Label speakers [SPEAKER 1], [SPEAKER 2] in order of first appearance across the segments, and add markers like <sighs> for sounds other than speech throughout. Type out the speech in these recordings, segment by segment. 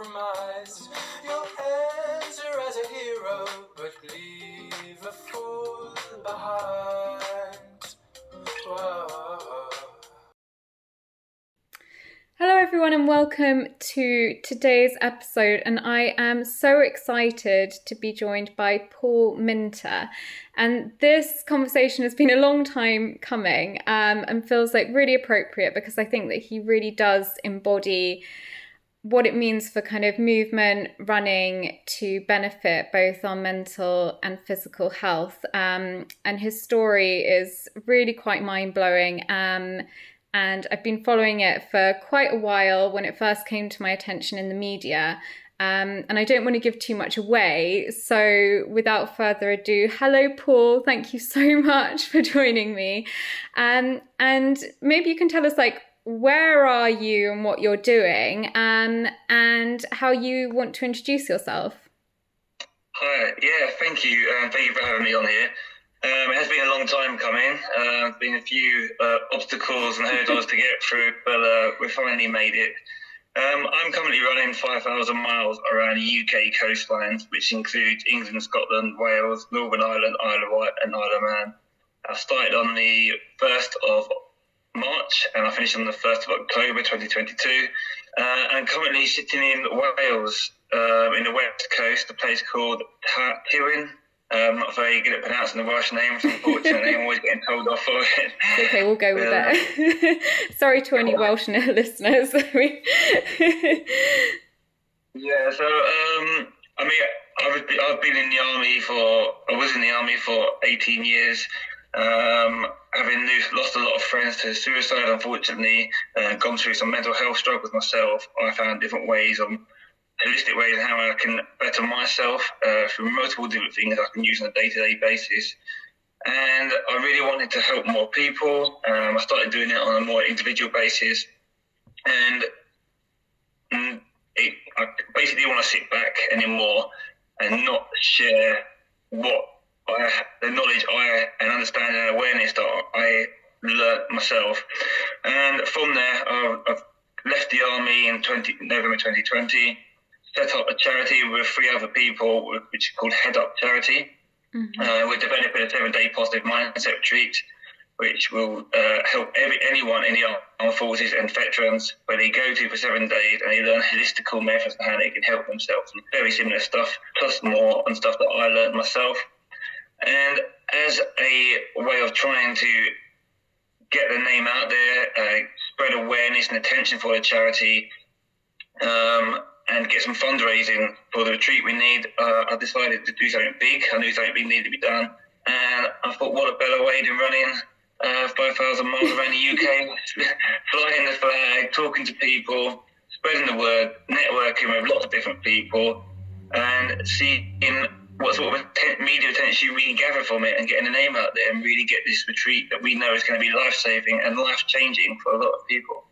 [SPEAKER 1] compromise. Your answer as a hero, but leave a fool behind. Whoa. Hello, everyone, and welcome to today's episode. And I am so excited to be joined by Paul Minter. And this conversation has been a long time coming um, and feels like really appropriate because I think that he really does embody what it means for kind of movement running to benefit both our mental and physical health. Um, and his story is really quite mind blowing. Um, and I've been following it for quite a while when it first came to my attention in the media. Um, and I don't want to give too much away. So, without further ado, hello, Paul. Thank you so <laughs> much for joining me. Um, and maybe you can tell us, like, where are you and what you're doing, um, and how you want to introduce yourself.
[SPEAKER 2] Hi, yeah, thank you. Um, thank you for having me on here. Um, it has been a long time coming. Uh, been a few uh, obstacles and hurdles to get through, but uh, we finally made it. Um, I'm currently running 5,000 miles around the UK coastlines, which includes England, Scotland, Wales, Northern Ireland, Isle of Wight, and Isle of Man. I started on the 1st of March and I finished on the 1st of October 2022. Uh, and currently sitting in Wales, um, in the west coast, a place called Tywyn. I'm um, not very good at pronouncing the Welsh names, unfortunately. I'm <laughs> always getting told off for it.
[SPEAKER 1] okay, we'll go with um, that. <laughs> Sorry to any Welsh <laughs> listeners.
[SPEAKER 2] yeah, so um, I mean, I've, I've been in the army for, I was in the army for 18 years. Um, having lost a lot of friends to suicide, unfortunately, uh, gone through some mental health struggles myself, I found different ways of holistic ways how I can better myself uh, through multiple different things I can use on a day to day basis. And I really wanted to help more people. Um, I started doing it on a more individual basis. And mm, it, I basically want to sit back anymore and not share what I, the knowledge I and understanding and awareness that I learned myself. And from there, I've, I've left the army in 20, November 2020 set up a charity with three other people, which is called Head Up Charity. Mm-hmm. Uh, we're developing a seven day positive mindset retreat, which will uh, help every, anyone in the armed forces and veterans where they go to for seven days and they learn holistical methods and how they can help themselves. And very similar stuff, plus more on stuff that I learned myself. And as a way of trying to get the name out there, uh, spread awareness and attention for the charity, um, and get some fundraising for the retreat we need, uh, I decided to do something big. I knew something big needed to be done. And I thought, what a better way than running uh, 5,000 miles around the UK, <laughs> flying the flag, talking to people, spreading the word, networking with lots of different people, and seeing what sort of media attention we can gather from it and getting the name out there and really get this retreat that we know is going to be life saving and life changing for a lot of people.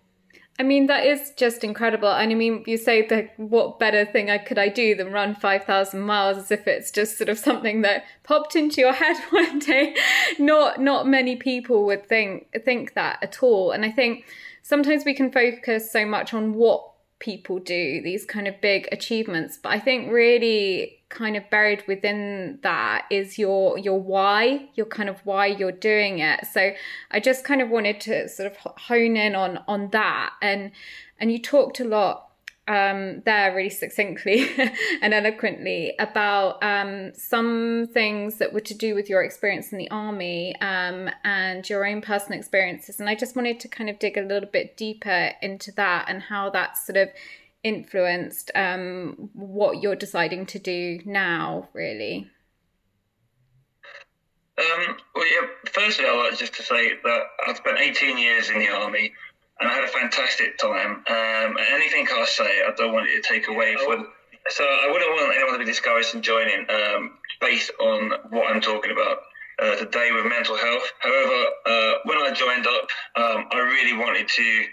[SPEAKER 1] I mean, that is just incredible. And I mean, you say that what better thing I could I do than run 5,000 miles as if it's just sort of something that popped into your <laughs> head one day. Not, not many people would think, think that at all. And I think sometimes we can focus so much on what people do, these kind of big achievements. But I think really kind of buried within that is your your why your kind of why you're doing it so i just kind of wanted to sort of hone in on on that and and you talked a lot um, there really succinctly <laughs> and eloquently about um, some things that were to do with your experience in the army um, and your own personal experiences. And I just wanted to kind of dig a little bit deeper into that and how that sort of influenced um, what you're deciding to do now, really.
[SPEAKER 2] Um, well, yeah, firstly, I'd like just to say that I've spent 18 years in the army and I had a fantastic time. Um, anything I say, I don't want it to take away from. So I wouldn't want anyone to be discouraged in joining um, based on what I'm talking about uh, today with mental health. However, uh, when I joined up, um, I really wanted to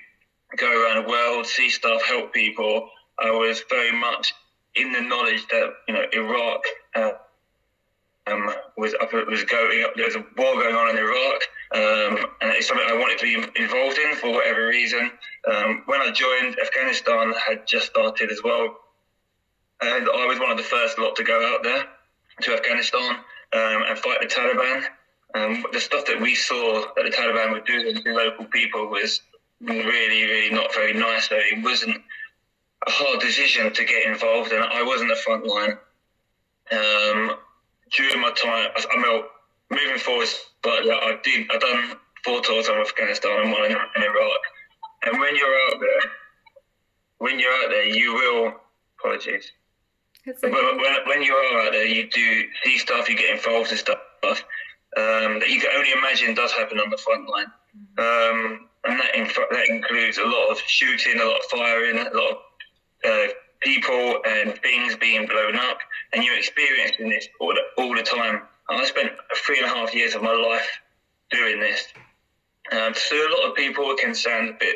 [SPEAKER 2] go around the world, see stuff, help people. I was very much in the knowledge that you know Iraq. Uh, um, was up, was going up. There was a war going on in Iraq, um, and it's something I wanted to be involved in for whatever reason. Um, when I joined, Afghanistan had just started as well, and I was one of the first lot to go out there to Afghanistan um, and fight the Taliban. Um, the stuff that we saw that the Taliban were doing to local people was really, really not very nice. So it wasn't a hard decision to get involved, and I wasn't the front line. Um, during my time, I mean, moving forward, but I did, I done four tours of Afghanistan and one in, in Iraq. And when you're out there, when you're out there, you will, apologies. Okay. When, when, you are out there, you do see stuff, you get involved in stuff um, that you can only imagine does happen on the front line. Mm-hmm. Um, and that, in, that includes a lot of shooting, a lot of firing, a lot of uh, people and things being blown up, and you're experiencing this all the, all the time. And I spent three and a half years of my life doing this. Um, so a lot of people can sound a bit,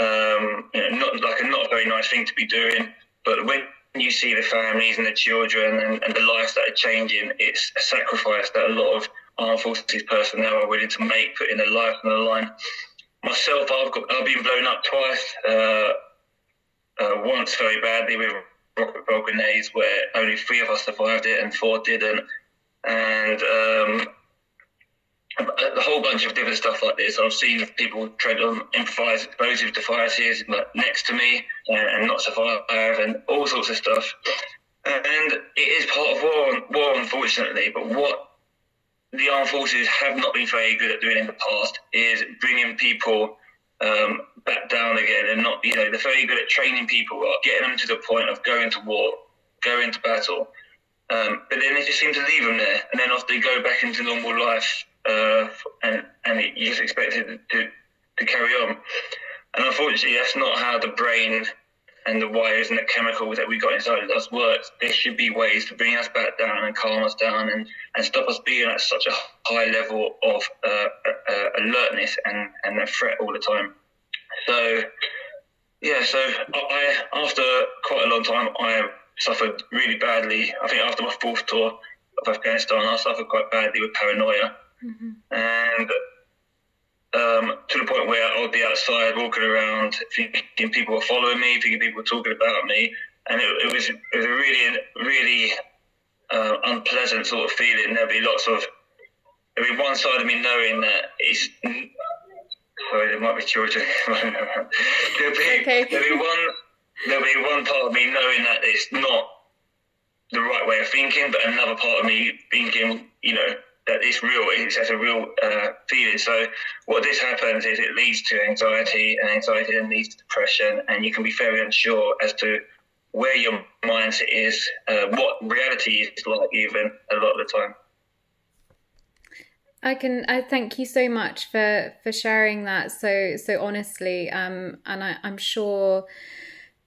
[SPEAKER 2] um, you know, not like a not very nice thing to be doing. But when you see the families and the children and, and the lives that are changing, it's a sacrifice that a lot of armed forces personnel are willing to make, putting their life on the line. Myself, I've got I've been blown up twice. Uh, uh, once very badly with rocket propelled grenades, where only three of us survived it and four didn't, and um, a whole bunch of different stuff like this. I've seen people tread on improvised explosive devices next to me and, and, not survive, and all sorts of stuff. And it is part of war, war, unfortunately. But what the armed forces have not been very good at doing in the past is bringing people um, back down again and not, you know, they're very good at training people, getting them to the point of going to war, going to battle. Um, but then they just seem to leave them there, and then after they go back into normal life, uh, and and it, you just expect it to to carry on. And unfortunately, that's not how the brain and the wires and the chemicals that we got inside of us works. There should be ways to bring us back down and calm us down and, and stop us being at such a high level of uh, uh, uh alertness and, and a threat all the time. So, yeah, so I, after quite a long time, I suffered really badly. I think after my fourth tour of Afghanistan, I suffered quite badly with paranoia. Mm-hmm. And um, to the point where I would be outside walking around, thinking people were following me, thinking people were talking about me, and it, it was it was a really really uh, unpleasant sort of feeling. There'd be lots of there'd be one side of me knowing that it's sorry, there might be children. <laughs> there'll be okay. there'll be one there'll be one part of me knowing that it's not the right way of thinking, but another part of me thinking, you know, that it's real. It's has a real uh, feeling. So what this happens is it leads to anxiety, and anxiety then leads to depression, and you can be very unsure as to where your mindset is, uh, what reality is like, even a lot of the time.
[SPEAKER 1] I can. I thank you so much for for sharing that so so honestly. Um, and I, I'm sure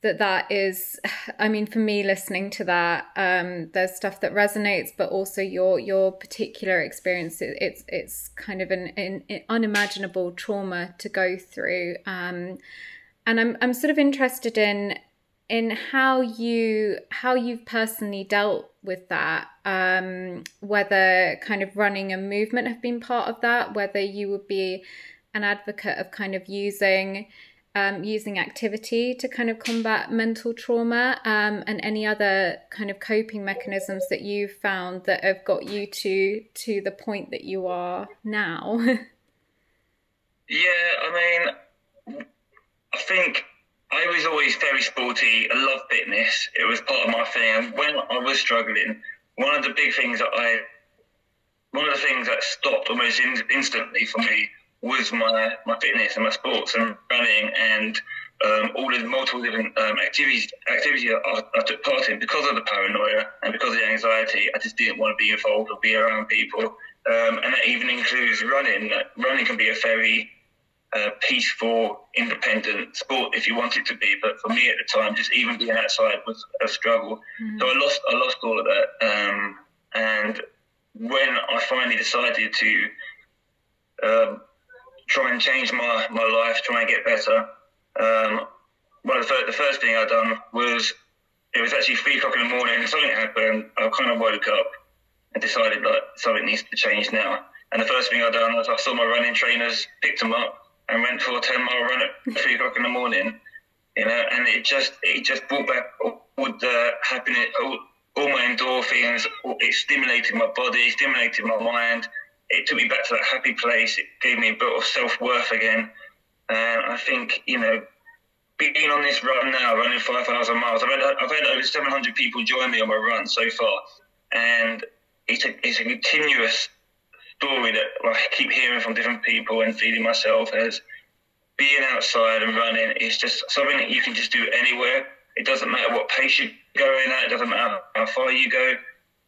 [SPEAKER 1] that that is i mean for me listening to that um there's stuff that resonates but also your your particular experience it, it's it's kind of an, an, unimaginable trauma to go through. Um and i'm i'm sort of interested in in how you how you've personally dealt with that um whether kind of running a movement have been part of that whether you would be an advocate of kind of using um, using activity to kind of combat mental trauma um, and any other kind of coping mechanisms that you've found that have got you to to the point that you are now <laughs>
[SPEAKER 2] yeah i mean i think I was always very sporty. I love fitness. It was part of my thing. And when I was struggling, one of the big things that I, one of the things that stopped almost in, instantly for me was my, my fitness and my sports and running and um, all the multiple different um, activities activities I, I, took part in because of the paranoia and because of the anxiety. I just didn't want to be involved or be around people, um, and that even includes running. Running can be a very uh, peaceful, independent sport if you want it to be. But for me at the time, just even being outside was a struggle. Mm. So I lost I lost all of that. Um, and when I finally decided to um, try and change my, my life, try and get better, um, well, the first, the first thing I done was it was actually three o'clock in the morning. Something happened. I kind of woke up and decided that something needs to change now. And the first thing I done was I saw my running trainers, picked them up, and went for a ten mile run at <laughs> three o'clock in the morning. You know, and it just it just brought back all the happiness, all, all my endorphins. It stimulated my body, stimulated my mind. It took me back to that happy place. It gave me a bit of self worth again. And I think, you know, being on this run now, running 5,000 miles, I've had, I've had over 700 people join me on my run so far. And it's a, it's a continuous story that I keep hearing from different people and feeling myself as being outside and running is just something that you can just do anywhere. It doesn't matter what pace you're going at, it doesn't matter how far you go.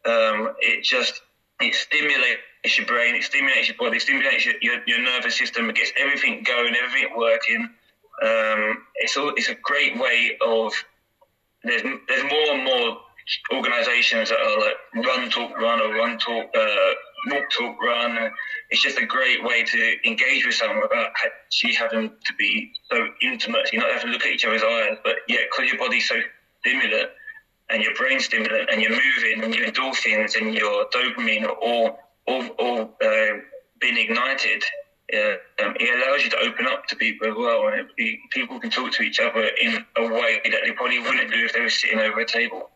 [SPEAKER 2] Um, it just, it stimulates your brain, it stimulates your body, it stimulates your, your, your nervous system, it gets everything going, everything working. Um, it's all, it's a great way of there's there's more and more organisations that are like run talk run or run talk uh, walk talk run. It's just a great way to engage with someone without actually having to be so intimate. You're not have to look at each other's eyes, but yeah, because your body's so stimulant and your brain stimulant and you're moving and your endorphins and your dopamine are all all uh, being ignited, uh, um, it allows you to open up to people as well. And it, people can talk to each other in a way that they probably wouldn't do if they were sitting over a table.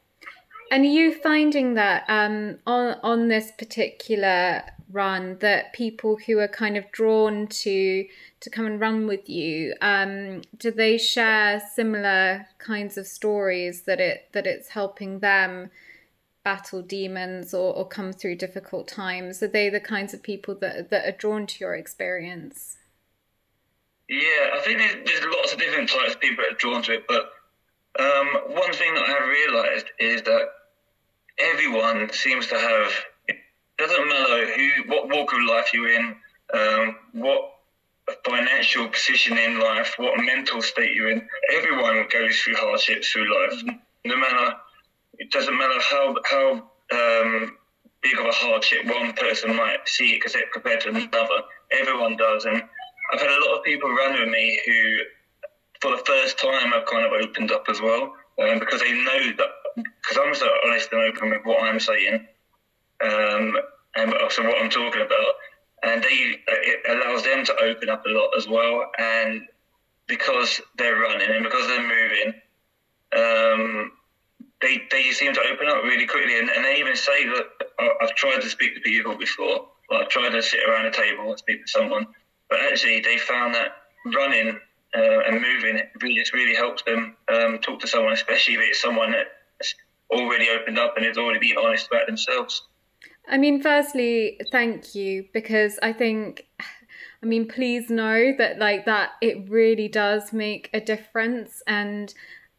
[SPEAKER 1] And are you finding that um, on on this particular run that people who are kind of drawn to to come and run with you um, do they share similar kinds of stories that it that it's helping them battle demons or, or come through difficult times? Are they the kinds of people that that are drawn to your experience?
[SPEAKER 2] Yeah, I think there's, there's lots of different types of people that are drawn to it, but um, one thing that I've realised is that everyone seems to have. It doesn't matter who, what walk of life you're in, um, what financial position in life, what mental state you're in. Everyone goes through hardships through life, no matter it doesn't matter how how um, big of a hardship one person might see it compared to another. Everyone does, and I've had a lot of people run with me who, for the first time, have kind of opened up as well um, because they know that because I'm so honest and open with what I'm saying um, and also what I'm talking about, and they it allows them to open up a lot as well, and because they're running and because they're moving. Um, they, they seem to open up really quickly. And, and they even say that I've tried to speak to people before. I've tried to sit around a table and speak to someone. But actually, they found that running uh, and moving really just really helps them um, talk to someone, especially if it's someone that's already opened up and is already being honest about themselves.
[SPEAKER 1] I mean, firstly, thank you because I think, I mean, please know that like that it really does make a difference and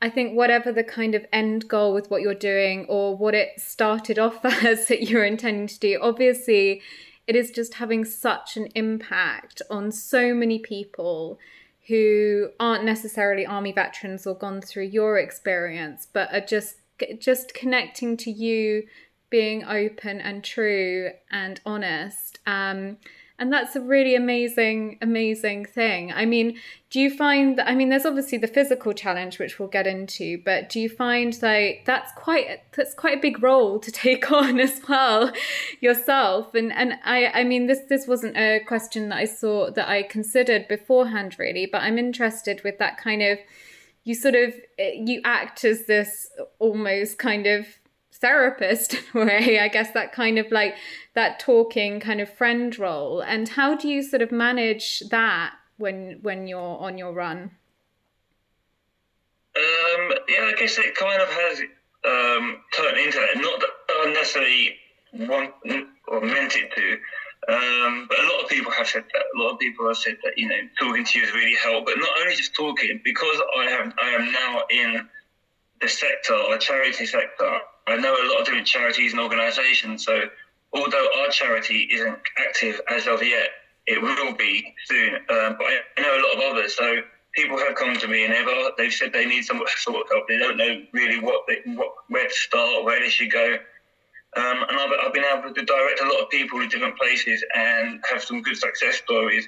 [SPEAKER 1] I think whatever the kind of end goal with what you're doing or what it started off <laughs> as that you're intending to do, obviously it is just having such an impact on so many people who aren't necessarily army veterans or gone through your experience, but are just just connecting to you being open and true and honest. Um, and that's a really amazing amazing thing. I mean do you find that i mean there's obviously the physical challenge which we'll get into but do you find that that's quite that's quite a big role to <laughs> take on as well yourself? And and i i mean this this wasn't a question that i saw that i considered beforehand really but i'm interested with that kind of you sort of eh, you act as this almost kind of therapist <laughs> in a way i guess that kind of like that talking kind of friend role and how do you sort of manage that when when you're on your run
[SPEAKER 2] Um, yeah, I guess it kind of has um, turned into that. Not that I necessarily want or meant it to, um, but a lot of people have said that. A lot of people have said that you know talking to you has really helped. But not only just talking, because I have I am now in the sector, a charity sector. I know a lot of different charities and organisations. So although our charity isn't active as of yet, it will be soon. Um, but I know a lot of others. So people have come to me and they've they've said they need some <laughs> sort of help. They don't know really what they, what where to start, where they should go. Um, and I've, I've, been able to direct a lot of people to different places and have some good success stories.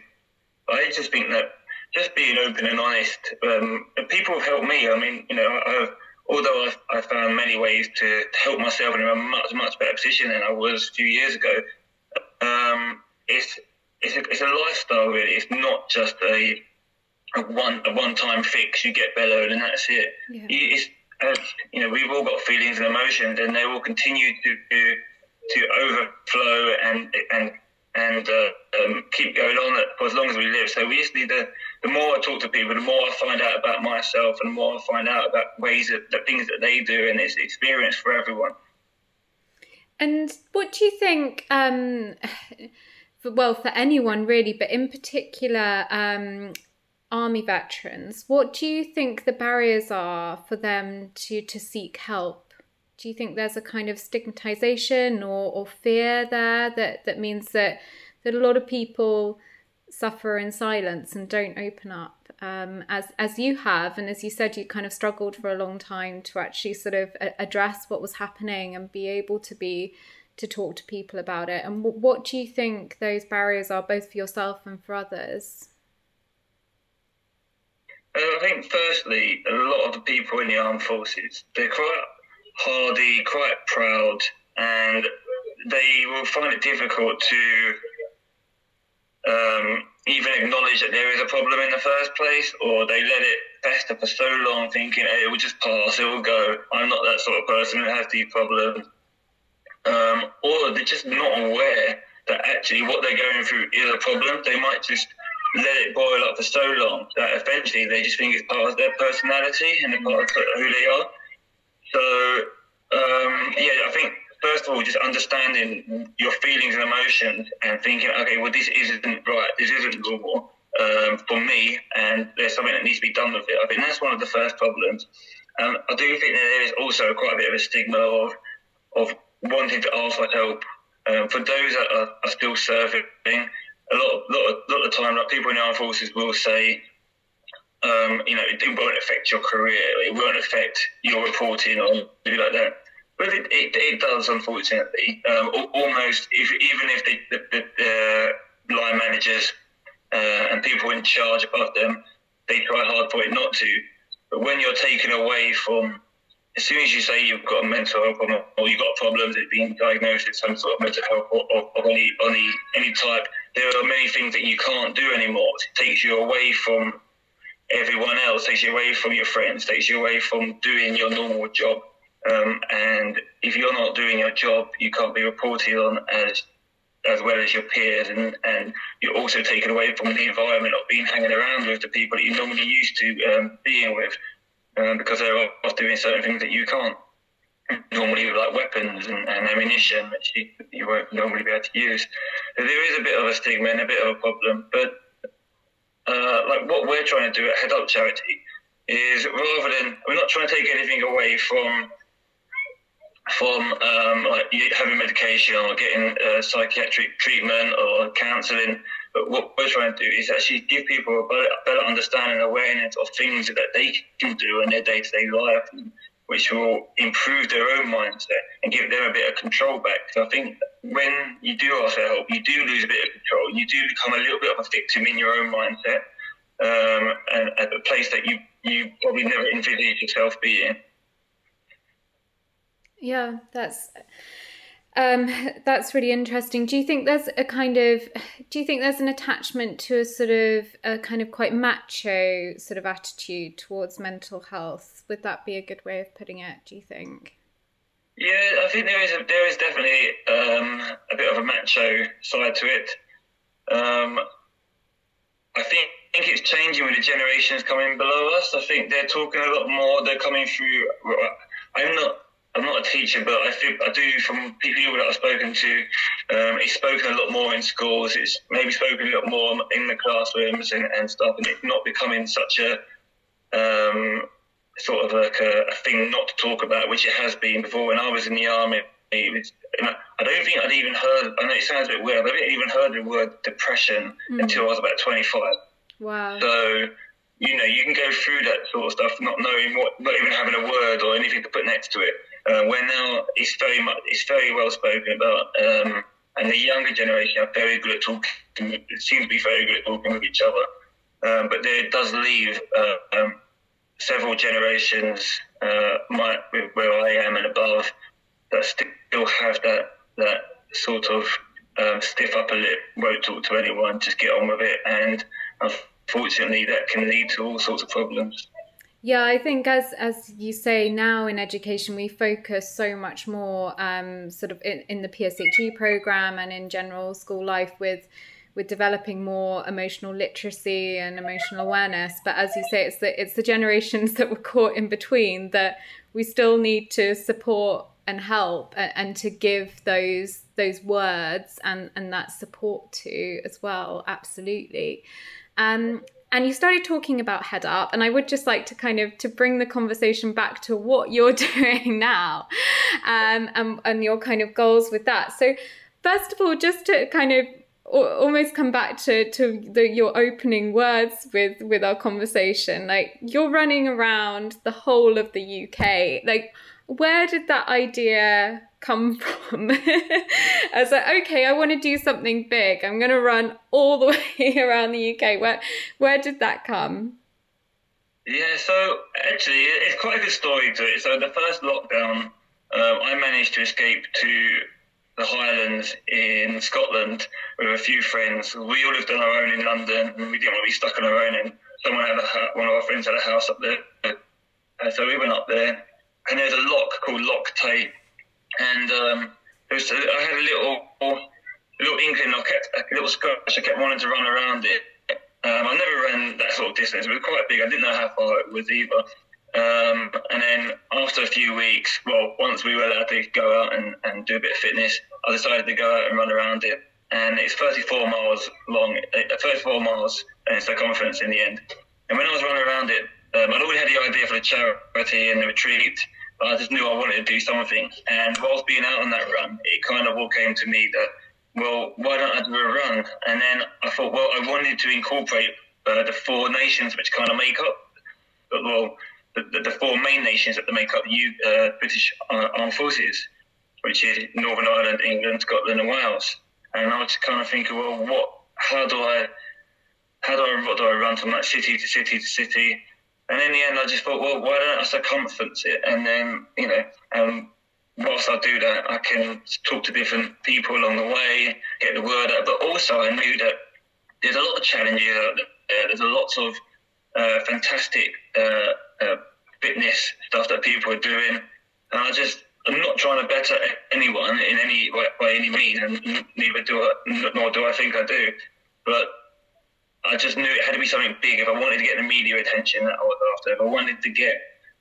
[SPEAKER 2] I just think that just being open and honest, um, people have helped me. I mean, you know, I've, although I've, I've, found many ways to, help myself in a much, much better position than I was a few years ago, um, it's, it's, a, it's a lifestyle, really. It's not just a, a one a one time fix. You get better and that's it. Yeah. It's as you know, we've all got feelings and emotions, and they will continue to to, to overflow and and and uh, um, keep going on for as long as we live. So we just need. The more I talk to people, the more I find out about myself, and the more I find out about ways that the things that they do, and it's experience for everyone.
[SPEAKER 1] And what do you think? Um, <sighs> for, well, for anyone really, but in particular, um, army veterans, what do you think the barriers are for them to, to seek help? Do you think there's a kind of stigmatization or, or fear there that, that means that, that a lot of people suffer in silence and don't open up um, as as you have? And as you said you kind of struggled for a long time to actually sort of address what was happening and be able to be to talk to people about it. And w- what do you think those barriers are both for yourself and for others?
[SPEAKER 2] I think, firstly, a lot of the people in the armed forces, they're quite hardy, quite proud, and they will find it difficult to um, even acknowledge that there is a problem in the first place, or they let it fester for so long, thinking hey, it will just pass, it will go. I'm not that sort of person who has these problems. Um, or they're just not aware that actually what they're going through is a problem. They might just let it boil up for so long that eventually they just think it's part of their personality and part of who they are. So, um, yeah, I think first of all, just understanding your feelings and emotions and thinking, okay, well, this isn't right, this isn't normal um, for me, and there's something that needs to be done with it. I think that's one of the first problems. Um, I do think that there is also quite a bit of a stigma of of wanting to ask for help um, for those that are, are still serving a lot, lot, lot of the time, like people in armed forces will say, um, you know, it, it, won't affect your career, it won't affect your reporting or anything like that. But it, it, it does, unfortunately. Um, almost, if, even if the, the, the line managers uh, and people in charge above them, they try hard for it not to. But when you're taken away from, as soon as you say you've got a mental health problem or you've got problems, it's being diagnosed with some sort of mental health or, or, or any, any, any type, there are many things that you can't do anymore. It takes you away from everyone else, takes you away from your friends, takes you away from doing your normal job. Um, and if you're not doing your job, you can't be reported on as as well as your peers, and, and you're also taken away from the environment of being hanging around with the people that you're normally used to um, being with, um, because they're off doing certain things that you can't normally like weapons and, and ammunition, which you, you, won't normally be able to use. So there is a bit of a stigma and a bit of a problem. But uh, like what we're trying to do at Head Up Charity is rather than we're not trying to take anything away from from um, like having medication or getting uh, psychiatric treatment or counselling. But what we're trying to do is actually give people a better, understanding and awareness of things that they can do in their day to day life. And, which will improve their own mindset and give them a bit of control back. So I think when you do ask for help, you do lose a bit of control. You do become a little bit of a victim in your own mindset, um, and at a place that you you probably never envisaged yourself being.
[SPEAKER 1] Yeah, that's um, that's really interesting. Do you think there's a kind of do you think there's an attachment to a sort of a kind of quite macho sort of attitude towards mental health? Would that be a good way of putting it? Do you think?
[SPEAKER 2] Yeah, I think there is a, there is definitely um, a bit of a macho side to it. Um, I think think it's changing with the generations coming below us. I think they're talking a lot more. They're coming through. I'm not. I'm not a teacher, but I think I do from people that I've spoken to. Um, it's spoken a lot more in schools. It's maybe spoken a lot more in the classrooms and, and stuff, and it's not becoming such a um, sort of like a, a, thing not to talk about, which it has been before. When I was in the army, was, I don't think I'd even heard. I know it sounds a bit weird. I didn't even heard the word depression mm. until I was about 25.
[SPEAKER 1] Wow.
[SPEAKER 2] So, you know, you can go through that sort of stuff not knowing what, not even having a word or anything to put next to it. Uh, where now it's very much, it's very well spoken about. Um, and the younger generation are very good at talking, seem to be very good at talking with each other. Um, but there does leave uh, um, several generations, uh, my, where I am and above, that still have that, that sort of um, stiff upper lip, won't talk to anyone, just get on with it. And unfortunately, that can lead to all sorts of problems.
[SPEAKER 1] Yeah, I think as as you say now in education, we focus so much more, um, sort of in, in the PSHE program and in general school life with with developing more emotional literacy and emotional awareness. But as you say, it's the it's the generations that were caught in between that we still need to support and help and, and to give those those words and and that support to as well absolutely um and you started talking about head up and i would just like to kind of to bring the conversation back to what you're <laughs> doing now um and, and your kind of goals with that. So first of all just to kind of almost come back to to the, your opening words with with our conversation. Like you're running around the whole of the UK like where did that idea come <laughs> from? I was like, okay, I want to do something big. I'm going to run all the <laughs> way around the UK. Where, where did that come?
[SPEAKER 2] Yeah, so actually, it's quite a good story to it. So the first lockdown, um, I managed to escape to the Highlands in Scotland with a few friends. We all lived on our own in London, and we didn't want to be stuck on our own. And someone had a one of our friends had a house up there, and so we went up there and there's a loch called Tay, and um, was, I had a little a little inkling, I kept a little scratch. I kept wanting to run around it. Um, I never ran that sort of distance. It was quite big. I didn't know how far it was either. Um, and then after a few weeks, well, once we were allowed to go out and, and do a bit of fitness, I decided to go out and run around it. And it's 34 miles long, uh, 34 miles in circumference in the end. And when I was running around it, um, I'd already had the idea for the charity and the retreat, but I just knew I wanted to do something. And whilst being out on that run, it kind of all came to me that, well, why don't I do a run? And then I thought, well, I wanted to incorporate uh, the four nations which kind of make up, well, the, the, the, four main nations that make up the uh, British Armed Forces, which is Northern Ireland, England, Scotland, and Wales. And I was kind of thinking, well, what? How do I? How do I? What do I run from that city to city to city? And in the end, I just thought, well, why don't I circumference it? And then, you know, um, whilst I do that, I can talk to different people along the way, get the word out. But also, I knew that there's a lot of challenges there. There's a lot of uh, fantastic uh, uh, fitness stuff that people are doing. And I just, I'm not trying to better anyone in any way, by any means, and neither do I, nor do I think I do. But I just knew it had to be something big. If I wanted to get the media attention that I was after, if I wanted to get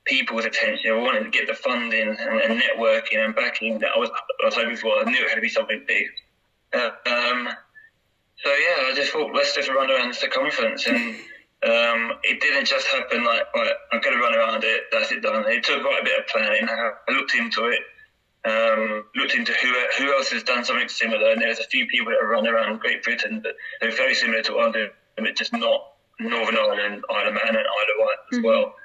[SPEAKER 2] people's attention, if I wanted to get the funding and, and networking and backing that I was, I was hoping for, I knew it had to be something big. Uh, um, so yeah, I just thought let's just run around the circumference, and um, it didn't just happen like right, I'm going to run around it. That's it done. It took quite a bit of planning. I, looked into it. Um, looked into who who else has done something similar, and there's a few people that have run around Great Britain that are very similar to what I'm doing it's just not Northern Ireland, Isle of Man, and Isle of Wight as mm-hmm. well.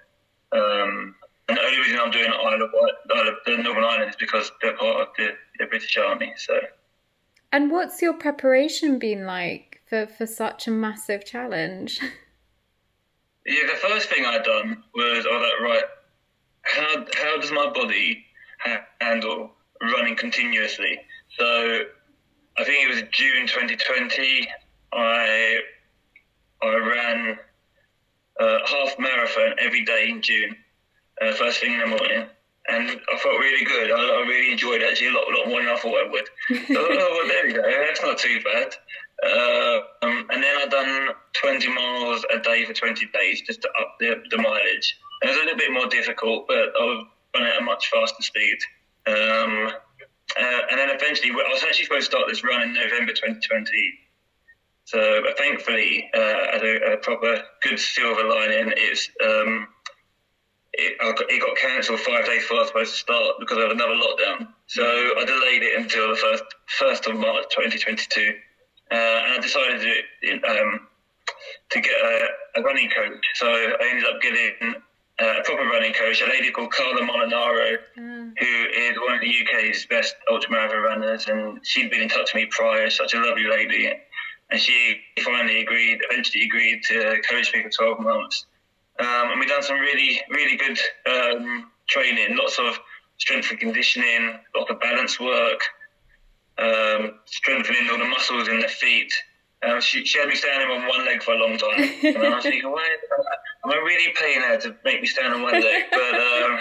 [SPEAKER 2] Um, and the only reason I'm doing Isle of Wight, Isle of, the Northern Ireland is because they're part of the, the British Army. So.
[SPEAKER 1] And what's your preparation been like for, for such a massive challenge? <laughs>
[SPEAKER 2] Yeah, the first thing I'd done was, I was like, right, how, how does my body ha- handle running continuously? So I think it was June 2020. I Ran a half marathon every day in June, uh, first thing in the morning. And I felt really good. I, I really enjoyed it actually a lot, a lot more than I thought I would. so, <laughs> oh, well, there we go. That's not too bad. Uh, um, and then I've done 20 miles a day for 20 days just to up the, the mileage. It was a little bit more difficult, but I was running at a much faster speed. Um, uh, and then eventually, I was actually supposed to start this run in November 2020. So thankfully, uh, as a, a, proper good silver lining, it's um, it, it got cancelled five days before I was supposed to start because of another lockdown. So I delayed it until the first first of March 2022, uh, and I decided to um, to get a, a, running coach. So I ended up getting uh, a proper running coach, a lady called Carla Molinaro, mm. who is one of the UK's best ultramarathon runners, and she'd been in touch with me prior. Such a lovely lady, and she finally agreed, eventually agreed to coach me for 12 months. Um, and we've done some really, really good um, training, lots of strength and conditioning, lots of balance work, um, strengthening all the muscles in the feet. Um, she, she, had me standing on one leg for a long time. And I was thinking, why am I really paying her to make me stand on one leg? But, um,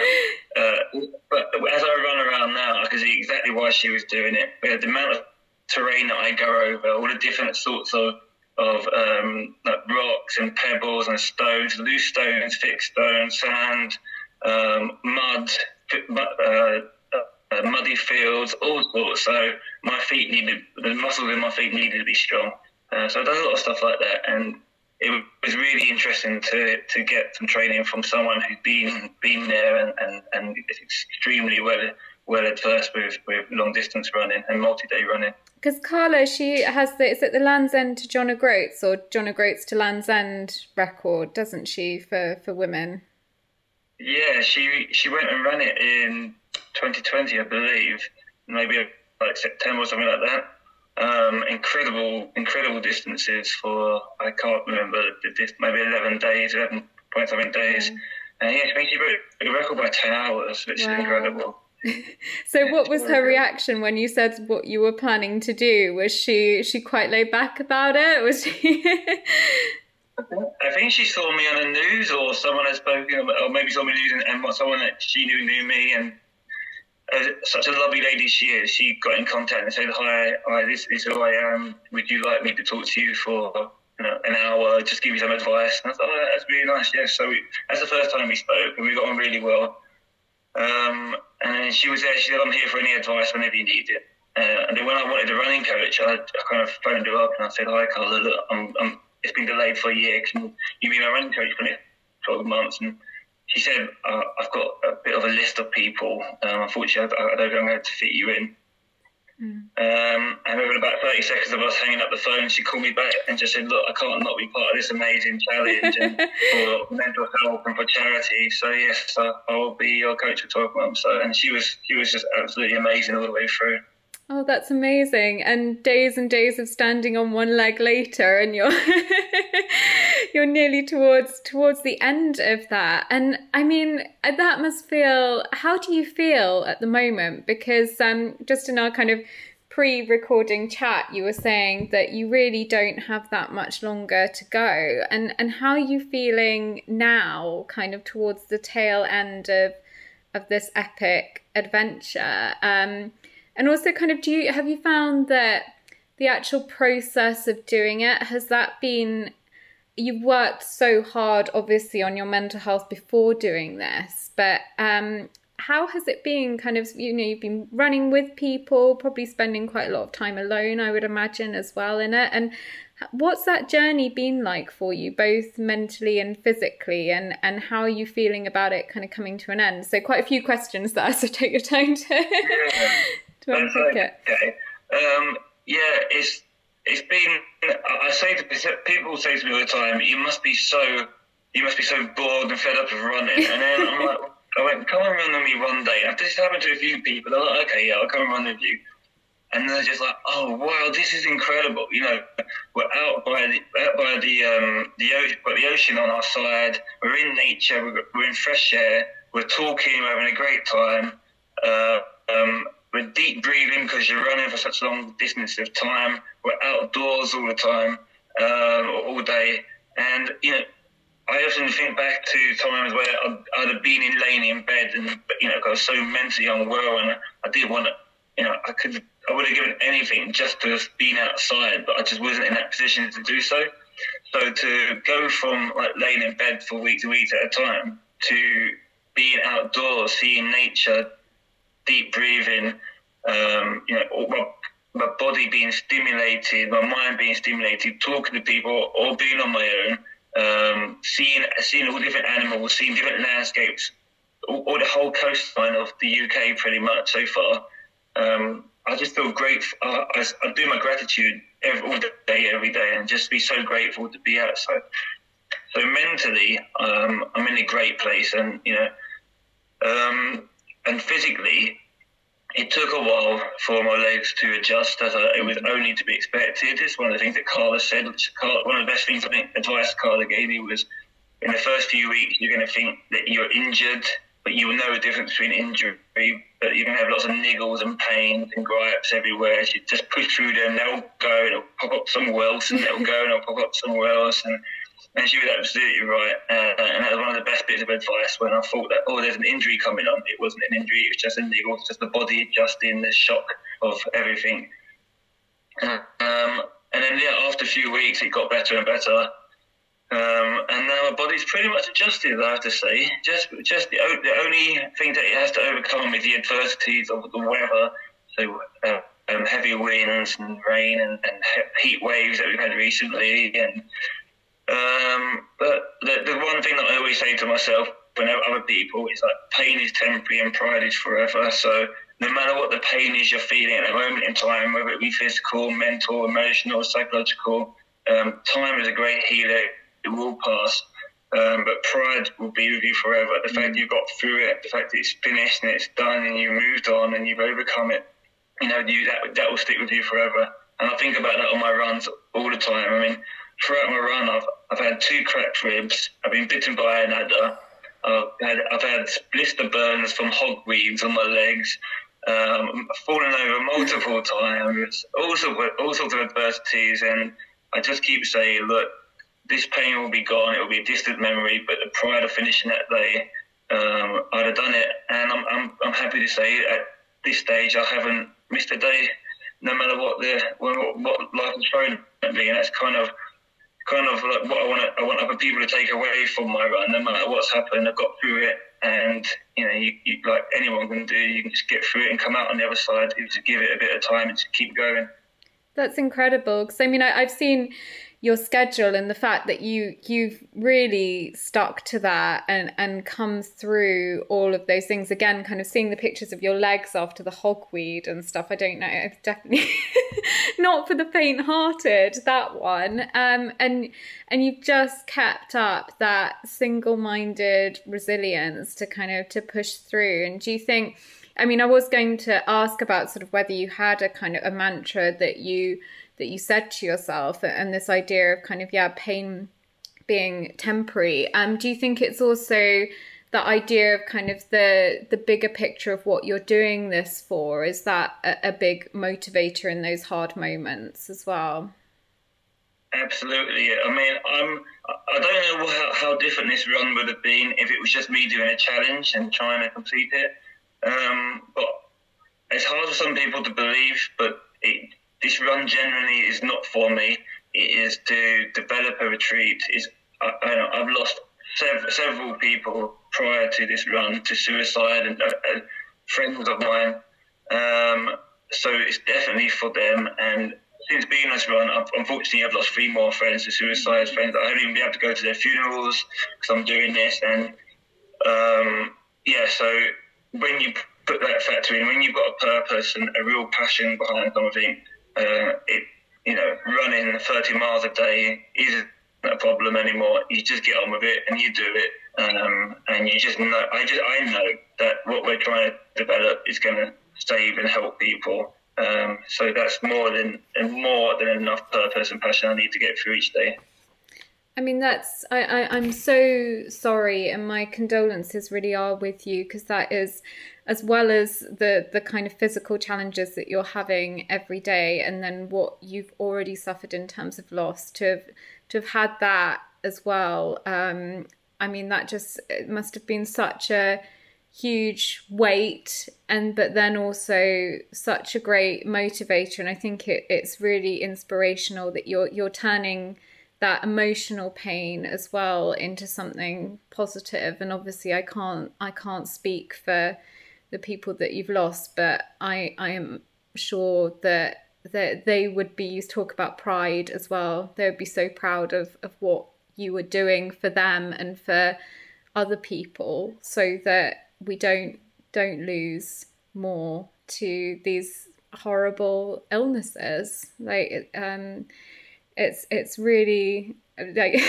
[SPEAKER 2] uh, but as I run around now, I can see exactly why she was doing it. We had The amount of terrain that I go over, all the different sorts of of um, like rocks and pebbles and stones, loose stones, thick stones, sand, um, mud, uh, uh, muddy fields, all sorts. So my feet needed, the muscles in my feet needed to be strong. Uh, so I've done a lot of stuff like that, and it was really interesting to to get some training from someone who's been been there and, and, and extremely well well adversed with, with long distance running and multi day running
[SPEAKER 1] because Carla, she has the is it the Land's End to John O'Groats or John O'Groats to Land's End record, doesn't she, for for women?
[SPEAKER 2] Yeah, she she went and ran it in 2020, I believe, maybe like September or something like that. Um, incredible, incredible distances for I can't remember the maybe 11 days, 11 point something days. And yeah, I mean, she broke the record by 10 hours, which wow. is incredible
[SPEAKER 1] so what was her reaction when you said what you were planning to do? Was she she quite laid back about it? Was she
[SPEAKER 2] I think she saw me on the news or someone had spoken or maybe saw me news and, and someone that she knew knew me and uh, such a lovely lady she is she got in contact and said hi, hi this is who I am. Would you like me to talk to you for you know, an hour just give you some advice? And I thought oh, that's really nice yes. So we, that's the first time we spoke and we got on really well. Um, and she was there. She said, "I'm here for any advice whenever you need it." Uh, and then when I wanted a running coach, I, I, kind of phoned her up and I said, "Hi, Carla. Look, I'm, I'm, it's been delayed for a year. Can you be my running coach for the next 12 months?" And she said, uh, "I've got a bit of a list of people. Um, unfortunately, I, I don't think I'm going to fit you in." Mm. Um, and within about 30 seconds of us hanging up the phone, she called me back and just said, Look, I can't not be part of this amazing challenge and <laughs> for mental health and for charity. So, yes, I will be your coach for 12 months. So, and she was, she was just absolutely amazing all the way through.
[SPEAKER 1] Oh, that's amazing. And days and days of standing on one leg later and you're <laughs> <laughs> you're nearly towards towards the end of that. And I mean, that must feel how do you feel at the moment? Because um just in our kind of pre-recording chat you were saying that you really don't have that much longer to go. And and how are you feeling now kind of towards the tail end of of this epic adventure? Um and also, kind of, do you have you found that the actual process of doing it has that been you've worked so hard, obviously, on your mental health before doing this, but um, how has it been? Kind of, you know, you've been running with people, probably spending quite a lot of time alone, I would imagine, as well in it, and what's that journey been like for you both mentally and physically and and how are you feeling about it kind of coming to an end so quite a few questions there <laughs> so take your time to <laughs> to unpick it.
[SPEAKER 2] Okay. Um, yeah, it's it's been. I say to people say to me all the time, "You must be so you must be so bored and fed up of running." And then I'm like, <laughs> I went, "Come and run with me one day." And this happened to a few people. They're like, "Okay, yeah, I'll come and run with you." And they're just like, "Oh wow, this is incredible!" You know, we're out by the out by the um the ocean, the ocean on our side. We're in nature. We're, we're in fresh air. We're talking. We're having a great time. Uh, um, we're deep breathing because you're running for such long distance of time. We're outdoors all the time, um, all day. And, you know, I often think back to times where I'd, I'd have been in laying in bed and, you know, was so mentally unwell and I didn't want to, you know, I could, I would have given anything just to have been outside, but I just wasn't in that position to do so. So to go from like laying in bed for weeks and weeks at a time to being outdoors, seeing nature, deep breathing, um, you know, my, my body being stimulated, my mind being stimulated, talking to people, or being on my own, um, seeing seeing all different animals, seeing different landscapes, all, all, the whole coastline of the UK pretty much so far. Um, I just feel grateful. I, I, I, do my gratitude every, all day, every day, and just be so grateful to be outside. So mentally, um, I'm in a great place, and you know, um, and physically, it took a while for my legs to adjust, as I, it was only to be expected. It's one of the things that Carla said. Carla, one of the best things I think advice Carla gave me was, in the first few weeks, you're going to think that you're injured, but you will know the difference between injury. But you're going to have lots of niggles and pains and gripes everywhere. So you just push through them. They'll go they'll pop up somewhere else, and they'll go and they'll pop up somewhere else, and and she was absolutely right. Uh, and that was one of the best bits of advice when I thought that, oh, there's an injury coming on. It wasn't an injury, it was just a niggle, it's just the body adjusting the shock of everything. Um, and then, yeah, after a few weeks, it got better and better. Um, and now my body's pretty much adjusted, I have to say. Just just the, the only thing that it has to overcome is the adversities of the weather. So, uh, um, heavy winds and rain and, and heat waves that we've had recently, and um, but the, the one thing that I always say to myself whenever other people is like pain is temporary and pride is forever. So no matter what the pain is you're feeling at the moment in time, whether it be physical, mental, emotional, psychological, um, time is a great healer. It will pass. Um, but pride will be with you forever. The fact you got through it, the fact that it's finished and it's done and you moved on and you've overcome it, you know, you that that will stick with you forever. And I think about that on my runs all the time. I mean, throughout my run, I've I've had two cracked ribs. I've been bitten by an adder. I've had, I've had blister burns from hogweeds on my legs. Um, I've fallen over multiple times. All sorts, of, all sorts of adversities, and I just keep saying, look, this pain will be gone. It will be a distant memory, but the pride of finishing that day, um, I'd have done it. And I'm, I'm, I'm happy to say at this stage, I haven't missed a day, no matter what the what, what life has thrown at me. And that's kind of kind of like what I want I want other people to take away from my run. No matter what's happened, I've got through it, and you know, you, you, like anyone can do, you can just get through it and come out on the other side. You just give it a bit of time and just keep going.
[SPEAKER 1] That's incredible. Because I mean, I, I've seen your schedule and the fact that you you've really stuck to that and and come through all of those things. Again kind of seeing the pictures of your legs after the hogweed and stuff i don't know it's definitely <laughs> not for the faint hearted that one. Um and and you've just kept up that single-minded resilience to kind of to push through. And do you think i mean i was going to ask about sort of whether you had a kind of a mantra that you that you said to yourself and this idea of kind of yeah pain being temporary um do you think it's also the idea of kind of the the bigger picture of what you're doing this for? Is that a, a big motivator in those hard moments as well?
[SPEAKER 2] Absolutely. I mean i'm i don't know how, how different this run would have been if it was just me doing a challenge and trying to complete it. Um, but it's hard for some people to believe but it this run generally is not for me. It is to develop a retreat. Is I, I have lost sev- several people prior to this run to suicide and uh, uh, friends of mine. Um, so it's definitely for them. And since being this run, I've, unfortunately, I've lost three more friends to suicide. Friends I haven't even been able to go to their funerals because I'm doing this. And um, yeah, so when you put that factor in, when you've got a purpose and a real passion behind something, uh, it, you know, running 30 miles a day isn't a problem anymore. You just get on with it and you do it. Um, and you just know, I just, I know that what we're trying to develop is going to save and help people. Um, so that's more than more than enough purpose and passion I need to get through each day.
[SPEAKER 1] I mean, that's I, I I'm so sorry, and my condolences really are with you because that is as well as the the kind of physical challenges that you're having every day and then what you've already suffered in terms of loss to have to have had that as well. Um, i mean that just must have been such a huge weight and but then also such a great motivator. And i think it, it's really inspirational that you're you're turning that emotional pain as well into something positive. And obviously i can't i can't speak for the people that you've lost but i i am sure that that they would be used to talk about pride as well. They would be so proud of of what you were doing for them and for other people so that we don't don't lose more to these horrible illnesses. Like um it's it's really like <laughs>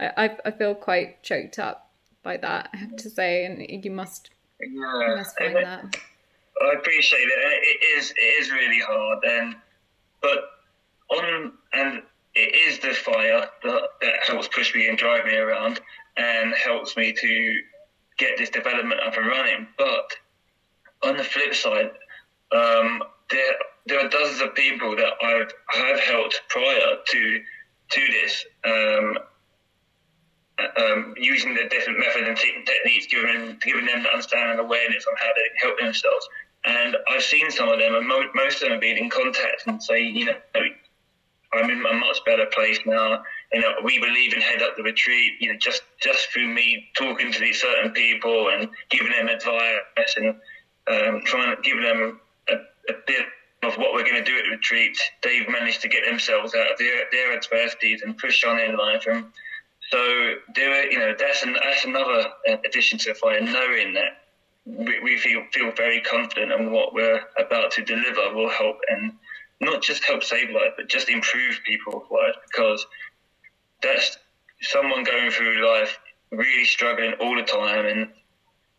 [SPEAKER 1] I, I feel quite choked up by that i have to say and you must,
[SPEAKER 2] yeah, must i appreciate it it is it is really hard and but on and it is the fire that, that helps push me and drive me around and helps me to get this development up and running. But on the flip side, um, there there are dozens of people that I've have helped prior to to this. Um, um, using the different methods and techniques, giving giving them the understanding and awareness on how they help themselves. And I've seen some of them, and mo- most of them have been in contact and say, you know, I'm in a much better place now you know, we believe in head up the retreat. You know, just just through me talking to these certain people and giving them advice and um, trying to give them a, a, bit of what we're going to do at the retreat, they've managed to get themselves out of their, their adversities and push on in life. And so there, you know, that's an, that's another uh, addition to the fire, knowing that we, we feel feel very confident in what we're about to deliver will help and not just help save life, but just improve people's lives because that's someone going through life really struggling all the time and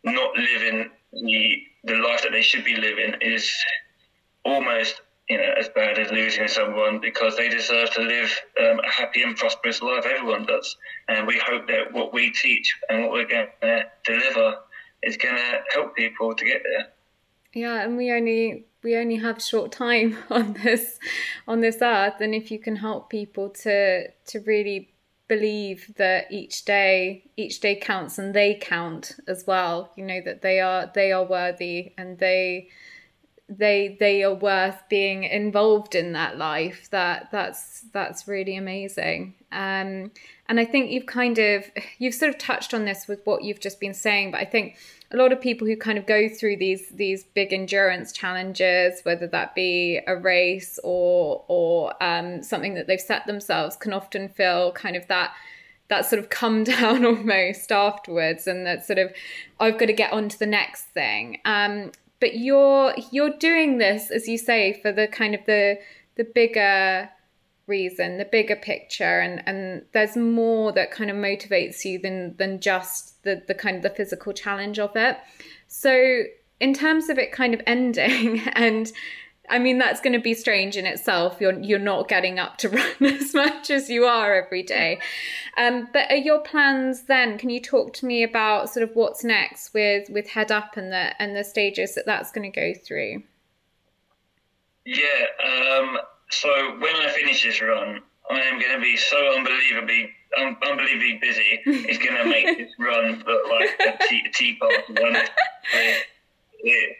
[SPEAKER 2] not living the the life that they should be living is almost you know as bad as losing someone because they deserve to live um, a happy and prosperous life. Everyone does, and we hope that what we teach and what we're going to deliver is going to help people to get there.
[SPEAKER 1] Yeah, and we only we only have short time <laughs> on this on this earth and if you can help people to to really believe that each day each day counts and they count as well you know that they are they are worthy and they they they are worth being involved in that life that that's that's really amazing um and i think you've kind of you've sort of touched on this with what you've just been saying but i think a lot of people who kind of go through these these big endurance challenges, whether that be a race or or um, something that they've set themselves, can often feel kind of that that sort of come <laughs> down almost afterwards, and that sort of I've got to get on to the next thing. Um, but you're you're doing this, as you say, for the kind of the the bigger reason, the bigger picture, and and there's more that kind of motivates you than than just the the kind of the physical challenge of it. So in terms of it kind of <laughs> ending and I mean that's going to be strange in itself. You're you're not getting up to <laughs> run as much as you are every day. Um, but are your plans then? Can you talk to me about sort of what's next with with Head Up and the and the stages that that's going to go through?
[SPEAKER 2] Yeah, um, so when I finish this run, I am going to be so unbelievably um, unbelievably busy. It's going to make <laughs> this run look like a tea, a teapot run. It,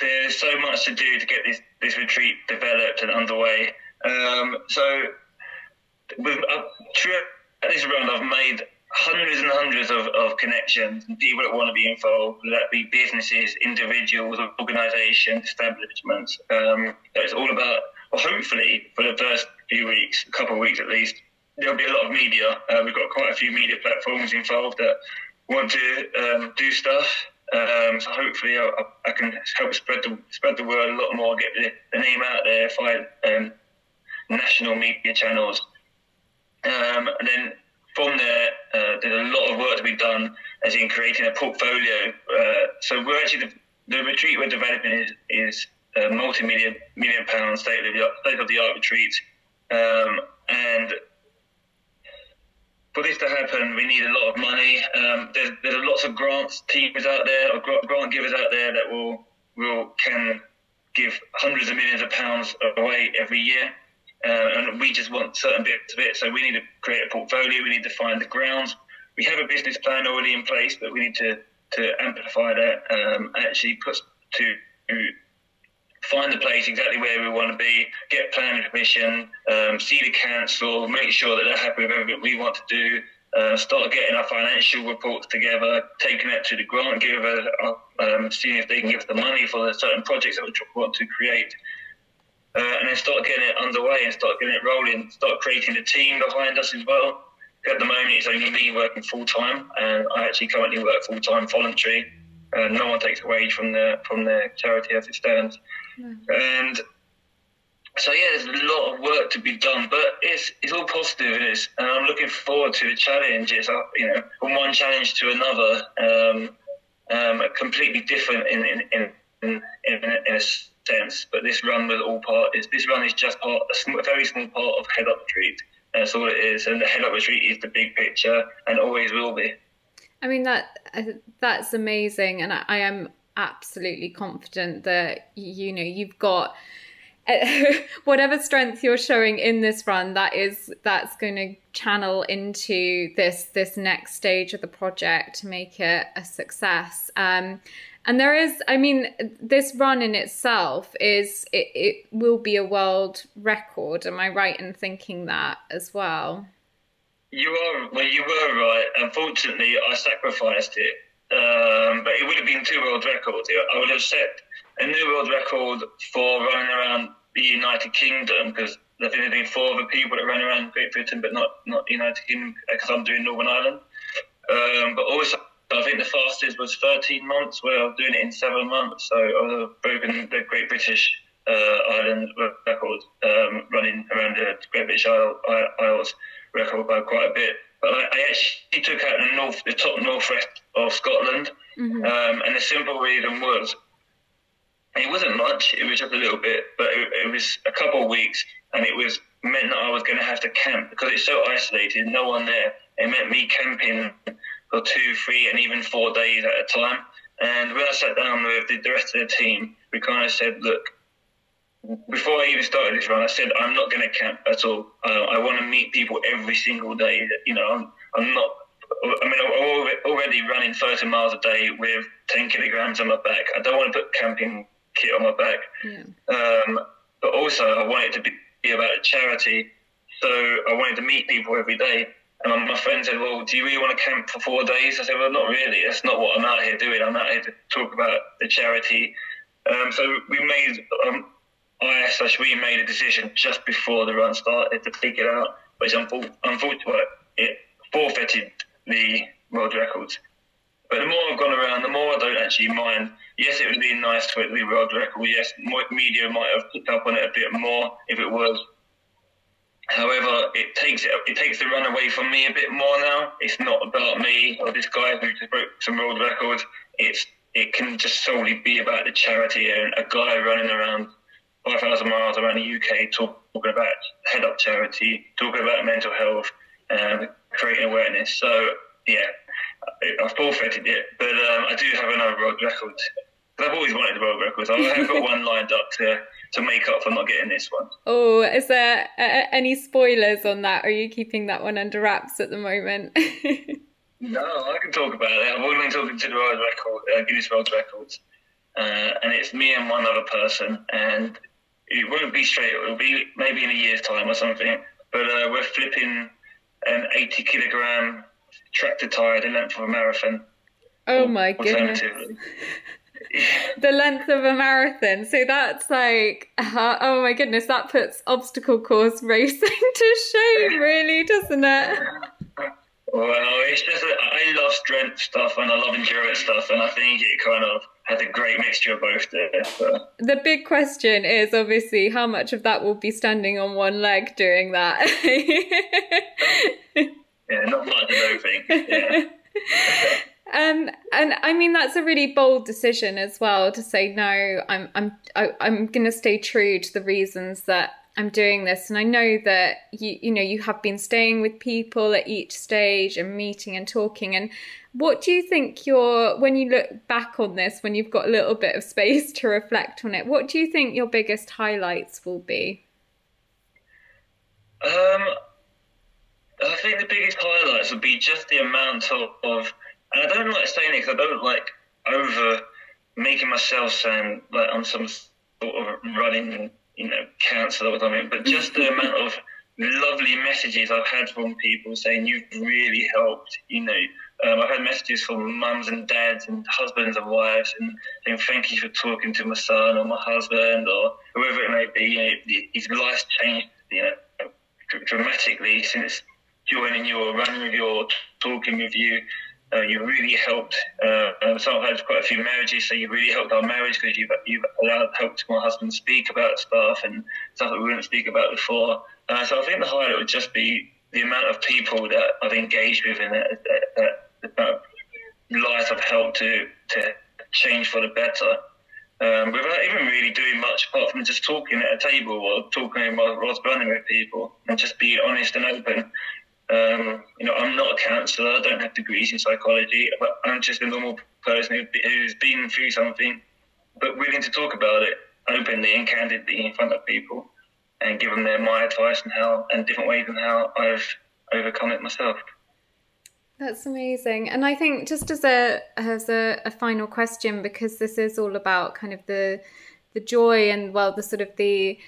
[SPEAKER 2] there's so much to do to get this, this retreat developed and underway. Um, so with, uh, at this run, I've made hundreds and hundreds of, of connections and people that want to be involved, whether that be businesses, individuals, organisations, establishments. Um, it's all about well, hopefully for the first few weeks, a couple of weeks at least, there'll be a lot of media. Uh, we've got quite a few media platforms involved that want to um, do stuff. Um, so hopefully I, I, can help spread the spread the word a lot more, get the, the name out there, find um, national media channels, um, and then from there, uh, there's a lot of work to be done, as in creating a portfolio. Uh, so we're actually the, the retreat we're developing is, is a multi-million million pound state of the state of the art retreat, um, and for this to happen, we need a lot of money. Um, there's there's lots of grants teams out there or grant givers out there that will will can give hundreds of millions of pounds away every year. Uh, and we just want certain bits of it. So we need to create a portfolio. We need to find the grounds. We have a business plan already in place, but we need to to amplify that, um, actually puts to find the place exactly where we want to be, get planning permission, um, see the council, make sure that they're happy with everything we want to do, uh, start getting our financial reports together, taking it to the grant giver, uh, um, seeing if they can give us the money for the certain projects that we want to create. Uh, and then start getting it underway and start getting it rolling, start creating the team behind us as well. At the moment, it's only me working full time, and I actually currently work full time voluntary. Uh, no one takes a wage from the from the charity as it stands. And so yeah, there's a lot of work to be done, but it's it's all positive, and it's and I'm looking forward to the challenge. It's uh, you know from one challenge to another, um, um, completely different in in, in in in a sense. But this run was all part. Is this run is just part a, a very small part of Head Up Retreat. That's all it is, and the Head Up Retreat is the big picture, and always will be.
[SPEAKER 1] I mean that that's amazing, and I, I am absolutely confident that you know you've got <laughs> whatever strength you're showing in this run that is that's going to channel into this this next stage of the project to make it a success. Um, and there is i mean this run in itself is it, it will be a world record. Am i right in thinking that as well?
[SPEAKER 2] You are well you were right. Unfortunately i sacrificed it um, but it would have been two world records. I would have set a new world record for running around the United Kingdom because there have been four other people that ran around Great Britain, but not not United Kingdom because I'm doing Northern Ireland. Um, but also, I think the fastest was 13 months, where I was doing it in seven months. So I've broken the Great British uh, Island record, um, running around the Great British Isles record by quite a bit. I actually took out the north, the top northwest of Scotland, mm-hmm. um, and the simple reason was it wasn't much. It was just a little bit, but it, it was a couple of weeks, and it was meant that I was going to have to camp because it's so isolated, no one there. It meant me camping for two, three, and even four days at a time. And when I sat down with the, the rest of the team, we kind of said, look, before I even started this run, I said I'm not going to camp at all. Uh, I want to meet people every single day. You know, I'm, I'm not. I mean, I'm already running 30 miles a day with 10 kilograms on my back. I don't want to put camping kit on my back. Yeah. Um, but also, I want it to be about a charity. So I wanted to meet people every day. And my friend said, "Well, do you really want to camp for four days?" I said, "Well, not really. That's not what I'm out here doing. I'm out here to talk about the charity." Um, so we made um, I slash we made a decision just before the run started to take it out, which unfortunately it forfeited the world records. But the more I've gone around, the more I don't actually mind. Yes, it would be nice to the world record. Yes, media might have picked up on it a bit more if it was. However, it takes it, it takes the run away from me a bit more now. It's not about me or this guy who just broke some world records. It's it can just solely be about the charity and a guy running around 5,000 miles around the UK talking about head up charity, talking about mental health, and creating awareness. So, yeah, I forfeited it, but um, I do have another world record. I've always wanted a world record. I have got one lined up to, to make up for not getting this one.
[SPEAKER 1] Oh, is there uh, any spoilers on that? Are you keeping that one under wraps at the moment? <laughs>
[SPEAKER 2] no, I can talk about it. I've already been talking to the world record, uh, Guinness World Records, uh, and it's me and one other person, and it won't be straight. It'll be maybe in a year's time or something. But uh, we're flipping an 80 kilogram tractor tire the length of a marathon.
[SPEAKER 1] Oh my goodness. <laughs> the length of a marathon. So that's like, uh, oh my goodness, that puts obstacle course racing <laughs> to shame, really, doesn't it? <laughs>
[SPEAKER 2] Well, it's just, I love strength stuff and I love endurance stuff, and I think it kind of had a great mixture of both there. So.
[SPEAKER 1] The big question is obviously how much of that will be standing on one leg doing that. <laughs>
[SPEAKER 2] yeah, not much, I don't. Yeah. <laughs>
[SPEAKER 1] Um, and I mean that's a really bold decision as well to say no. I'm I'm I, am i am going to stay true to the reasons that I'm doing this and I know that you you know you have been staying with people at each stage and meeting and talking and what do you think your when you look back on this when you've got a little bit of space <laughs> to reflect on it what do you think your biggest highlights will be?
[SPEAKER 2] Um I think the biggest highlights would be just the amount of, and I don't like saying it because I don't like over making myself sound like I'm some sort of running, you know, counsellor or something. But just the amount of lovely messages I've had from people saying you've really helped. You know, um, I've had messages from mums and dads and husbands and wives and saying thank you for talking to my son or my husband or whoever it may be. You know, his life's changed, you know, dramatically since joining you or running with you or talking with you. Uh, you really helped. Uh, um, so I've had quite a few marriages, so you really helped our marriage because you've, you've allowed helped my husband speak about stuff and stuff that we wouldn't speak about before. Uh, so I think the highlight would just be the amount of people that I've engaged with and that, that, that, that lives I've helped to to change for the better. Um, without even really doing much apart from just talking at a table or talking while I was running with people and just be honest and open. Um, you know, I'm not a counsellor. I don't have degrees in psychology, but I'm just a normal person who's been through something, but willing to talk about it openly and candidly in front of people, and give them their my advice and how and different ways and how I've overcome it myself.
[SPEAKER 1] That's amazing, and I think just as a as a, a final question, because this is all about kind of the the joy and well, the sort of the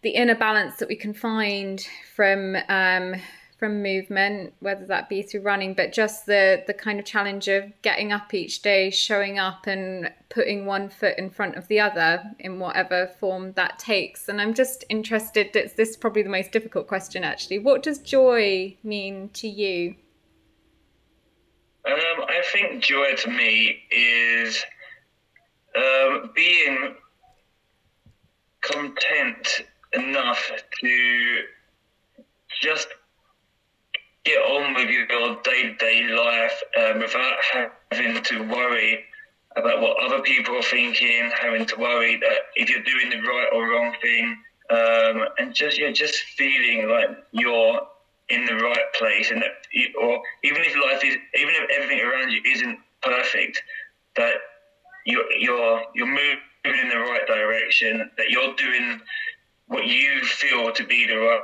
[SPEAKER 1] the inner balance that we can find from um, from movement, whether that be through running, but just the the kind of challenge of getting up each day, showing up and putting one foot in front of the other in whatever form that takes. And I'm just interested, it's this is probably the most difficult question actually. What does joy mean to you?
[SPEAKER 2] Um, I think joy to me is um, being content enough to just get on with your day to day life um, without having to worry about what other people are thinking, having to worry that if you're doing the right or wrong thing, um, and just you're just feeling like you're in the right place, and that, or even if life is, even if everything around you isn't perfect, that you're you're you're moving in the right direction, that you're doing what you feel to be the right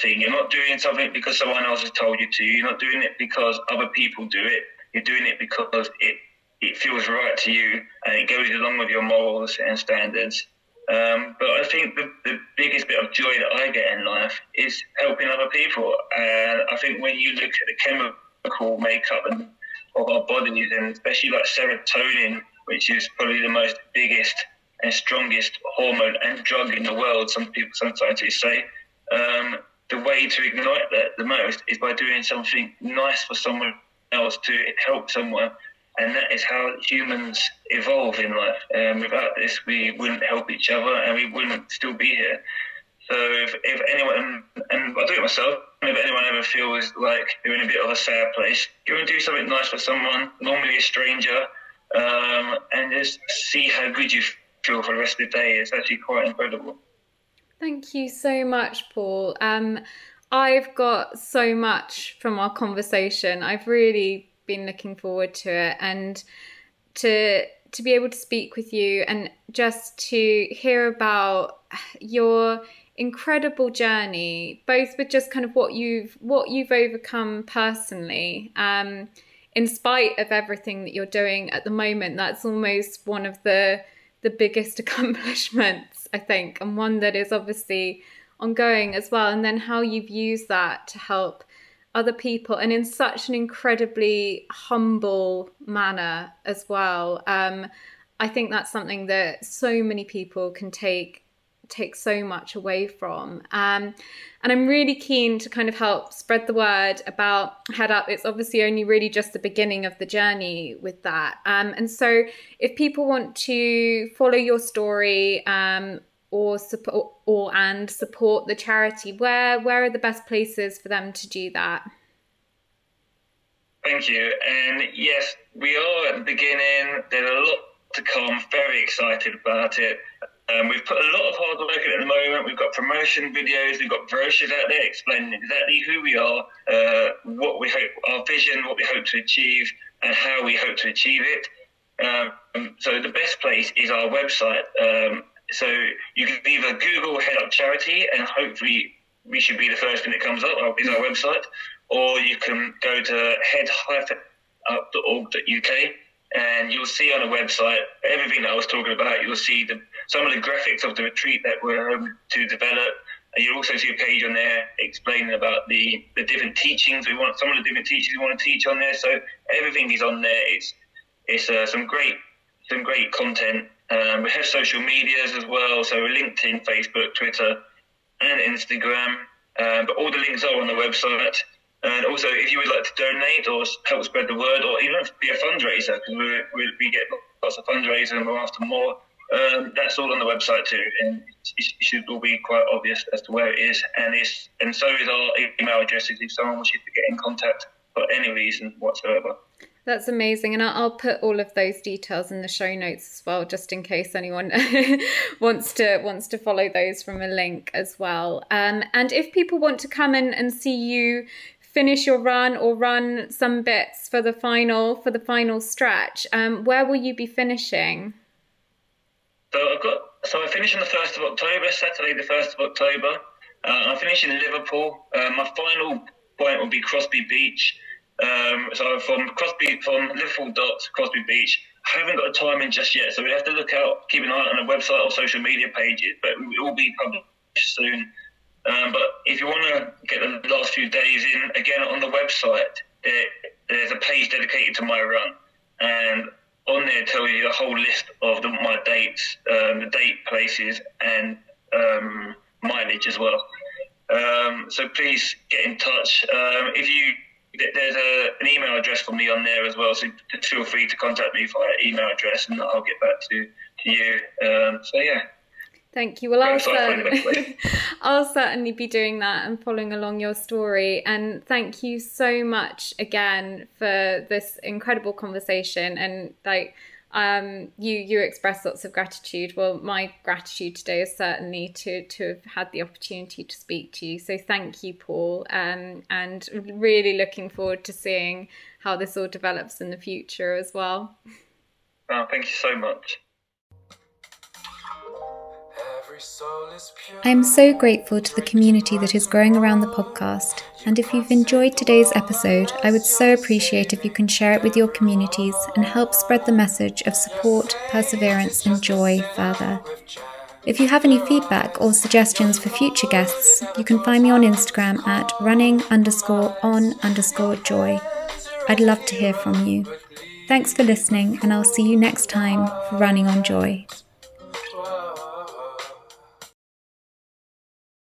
[SPEAKER 2] thing. You're not doing something because someone else has told you to. You're not doing it because other people do it. You're doing it because it it feels right to you and it goes along with your morals and standards. Um, but I think the, the biggest bit of joy that I get in life is helping other people. And I think when you look at the chemical makeup and, of our bodies, and especially like serotonin, which is probably the most biggest and strongest hormone and drug in the world, some people, some scientists say, um, the way to ignite that the most is by doing something nice for someone else to help someone. And that is how humans evolve in life. Um, without this, we wouldn't help each other and we wouldn't still be here. So if, if anyone, and I do it myself, if anyone ever feels like they're in a bit of a sad place, go and do something nice for someone, normally a stranger, um, and just see how good you feel for the rest of the day. It's actually quite incredible.
[SPEAKER 1] Thank you so much, Paul. Um, I've got so much from our conversation. I've really been looking forward to it and to to be able to speak with you and just to hear about your incredible journey both with just kind of what you've what you've overcome personally um in spite of everything that you're doing at the moment that's almost one of the the biggest <laughs> accomplishments, I think, and one that is obviously ongoing as well. And then how you've used that to help other people and in such an incredibly humble manner as well. Um, I think that's something that so many people can take take so much away from. Um, and I'm really keen to kind of help spread the word about Head Up. It's obviously only really just the beginning of the journey with that. Um, and so if people want to follow your story, um, or support or and support the charity where where are the best places for them to do that
[SPEAKER 2] thank you and yes we are at the beginning there's a lot to come very excited about it um, we've put a lot of hard work in at the moment. We've got promotion videos, we've got brochures out there explaining exactly who we are, uh, what we hope, our vision, what we hope to achieve, and how we hope to achieve it. Um, so the best place is our website. Um, so you can either Google Head Up Charity, and hopefully we should be the first thing that comes up. Is our website, or you can go to head up.org.uk, and you'll see on the website everything that I was talking about. You'll see the, some of the graphics of the retreat that we're hoping to develop. And you'll also see a page on there explaining about the, the different teachings we want, some of the different teachings we want to teach on there. So everything is on there. It's it's uh, some great some great content. Um, we have social medias as well, so LinkedIn, Facebook, Twitter, and Instagram. Um, but all the links are on the website. And also, if you would like to donate or help spread the word, or even be a fundraiser, because we, we, get lots of fundraisers and we're after more, um, that's all on the website too. And it, should all be quite obvious as to where it is. And it's, and so is our email address if someone you to get in contact for any reason whatsoever.
[SPEAKER 1] That's amazing. And I'll put all of those details in the show notes as well, just in case anyone <laughs> wants to wants to follow those from a link as well. Um, and if people want to come in and see you finish your run or run some bits for the final for the final stretch, um, where will you be finishing?
[SPEAKER 2] So I've got so I finish on the first of October, Saturday the first of October. Uh, I finish in Liverpool. Uh, my final point will be Crosby Beach. Um, so from Crosby, from Liverpool dot Crosby Beach. I haven't got a timing just yet, so we have to look out, keep an eye on the website or social media pages. But it will be published soon. Um, but if you want to get the last few days in, again on the website, there, there's a page dedicated to my run, and on there tells you the whole list of the, my dates, um, the date, places, and um, mileage as well. Um, so please get in touch. Um, if you there's a, an email address for me on there as well, so feel free to contact me via email address, and I'll get back to, to you. Um, so yeah.
[SPEAKER 1] Thank you. Well, I'll certainly, <laughs> I'll certainly be doing that and following along your story. And thank you so much again for this incredible conversation. And like, um, you you express lots of gratitude. Well, my gratitude today is certainly to to have had the opportunity to speak to you. So thank you, Paul, um, and really looking forward to seeing how this all develops in the future as well.
[SPEAKER 2] Oh, thank you so much.
[SPEAKER 1] I am so grateful to the community that is growing around the podcast. And if you've enjoyed today's episode, I would so appreciate if you can share it with your communities and help spread the message of support, perseverance, and joy further. If you have any feedback or suggestions for future guests, you can find me on Instagram at running underscore on underscore joy. I'd love to hear from you. Thanks for listening, and I'll see you next time for Running on Joy.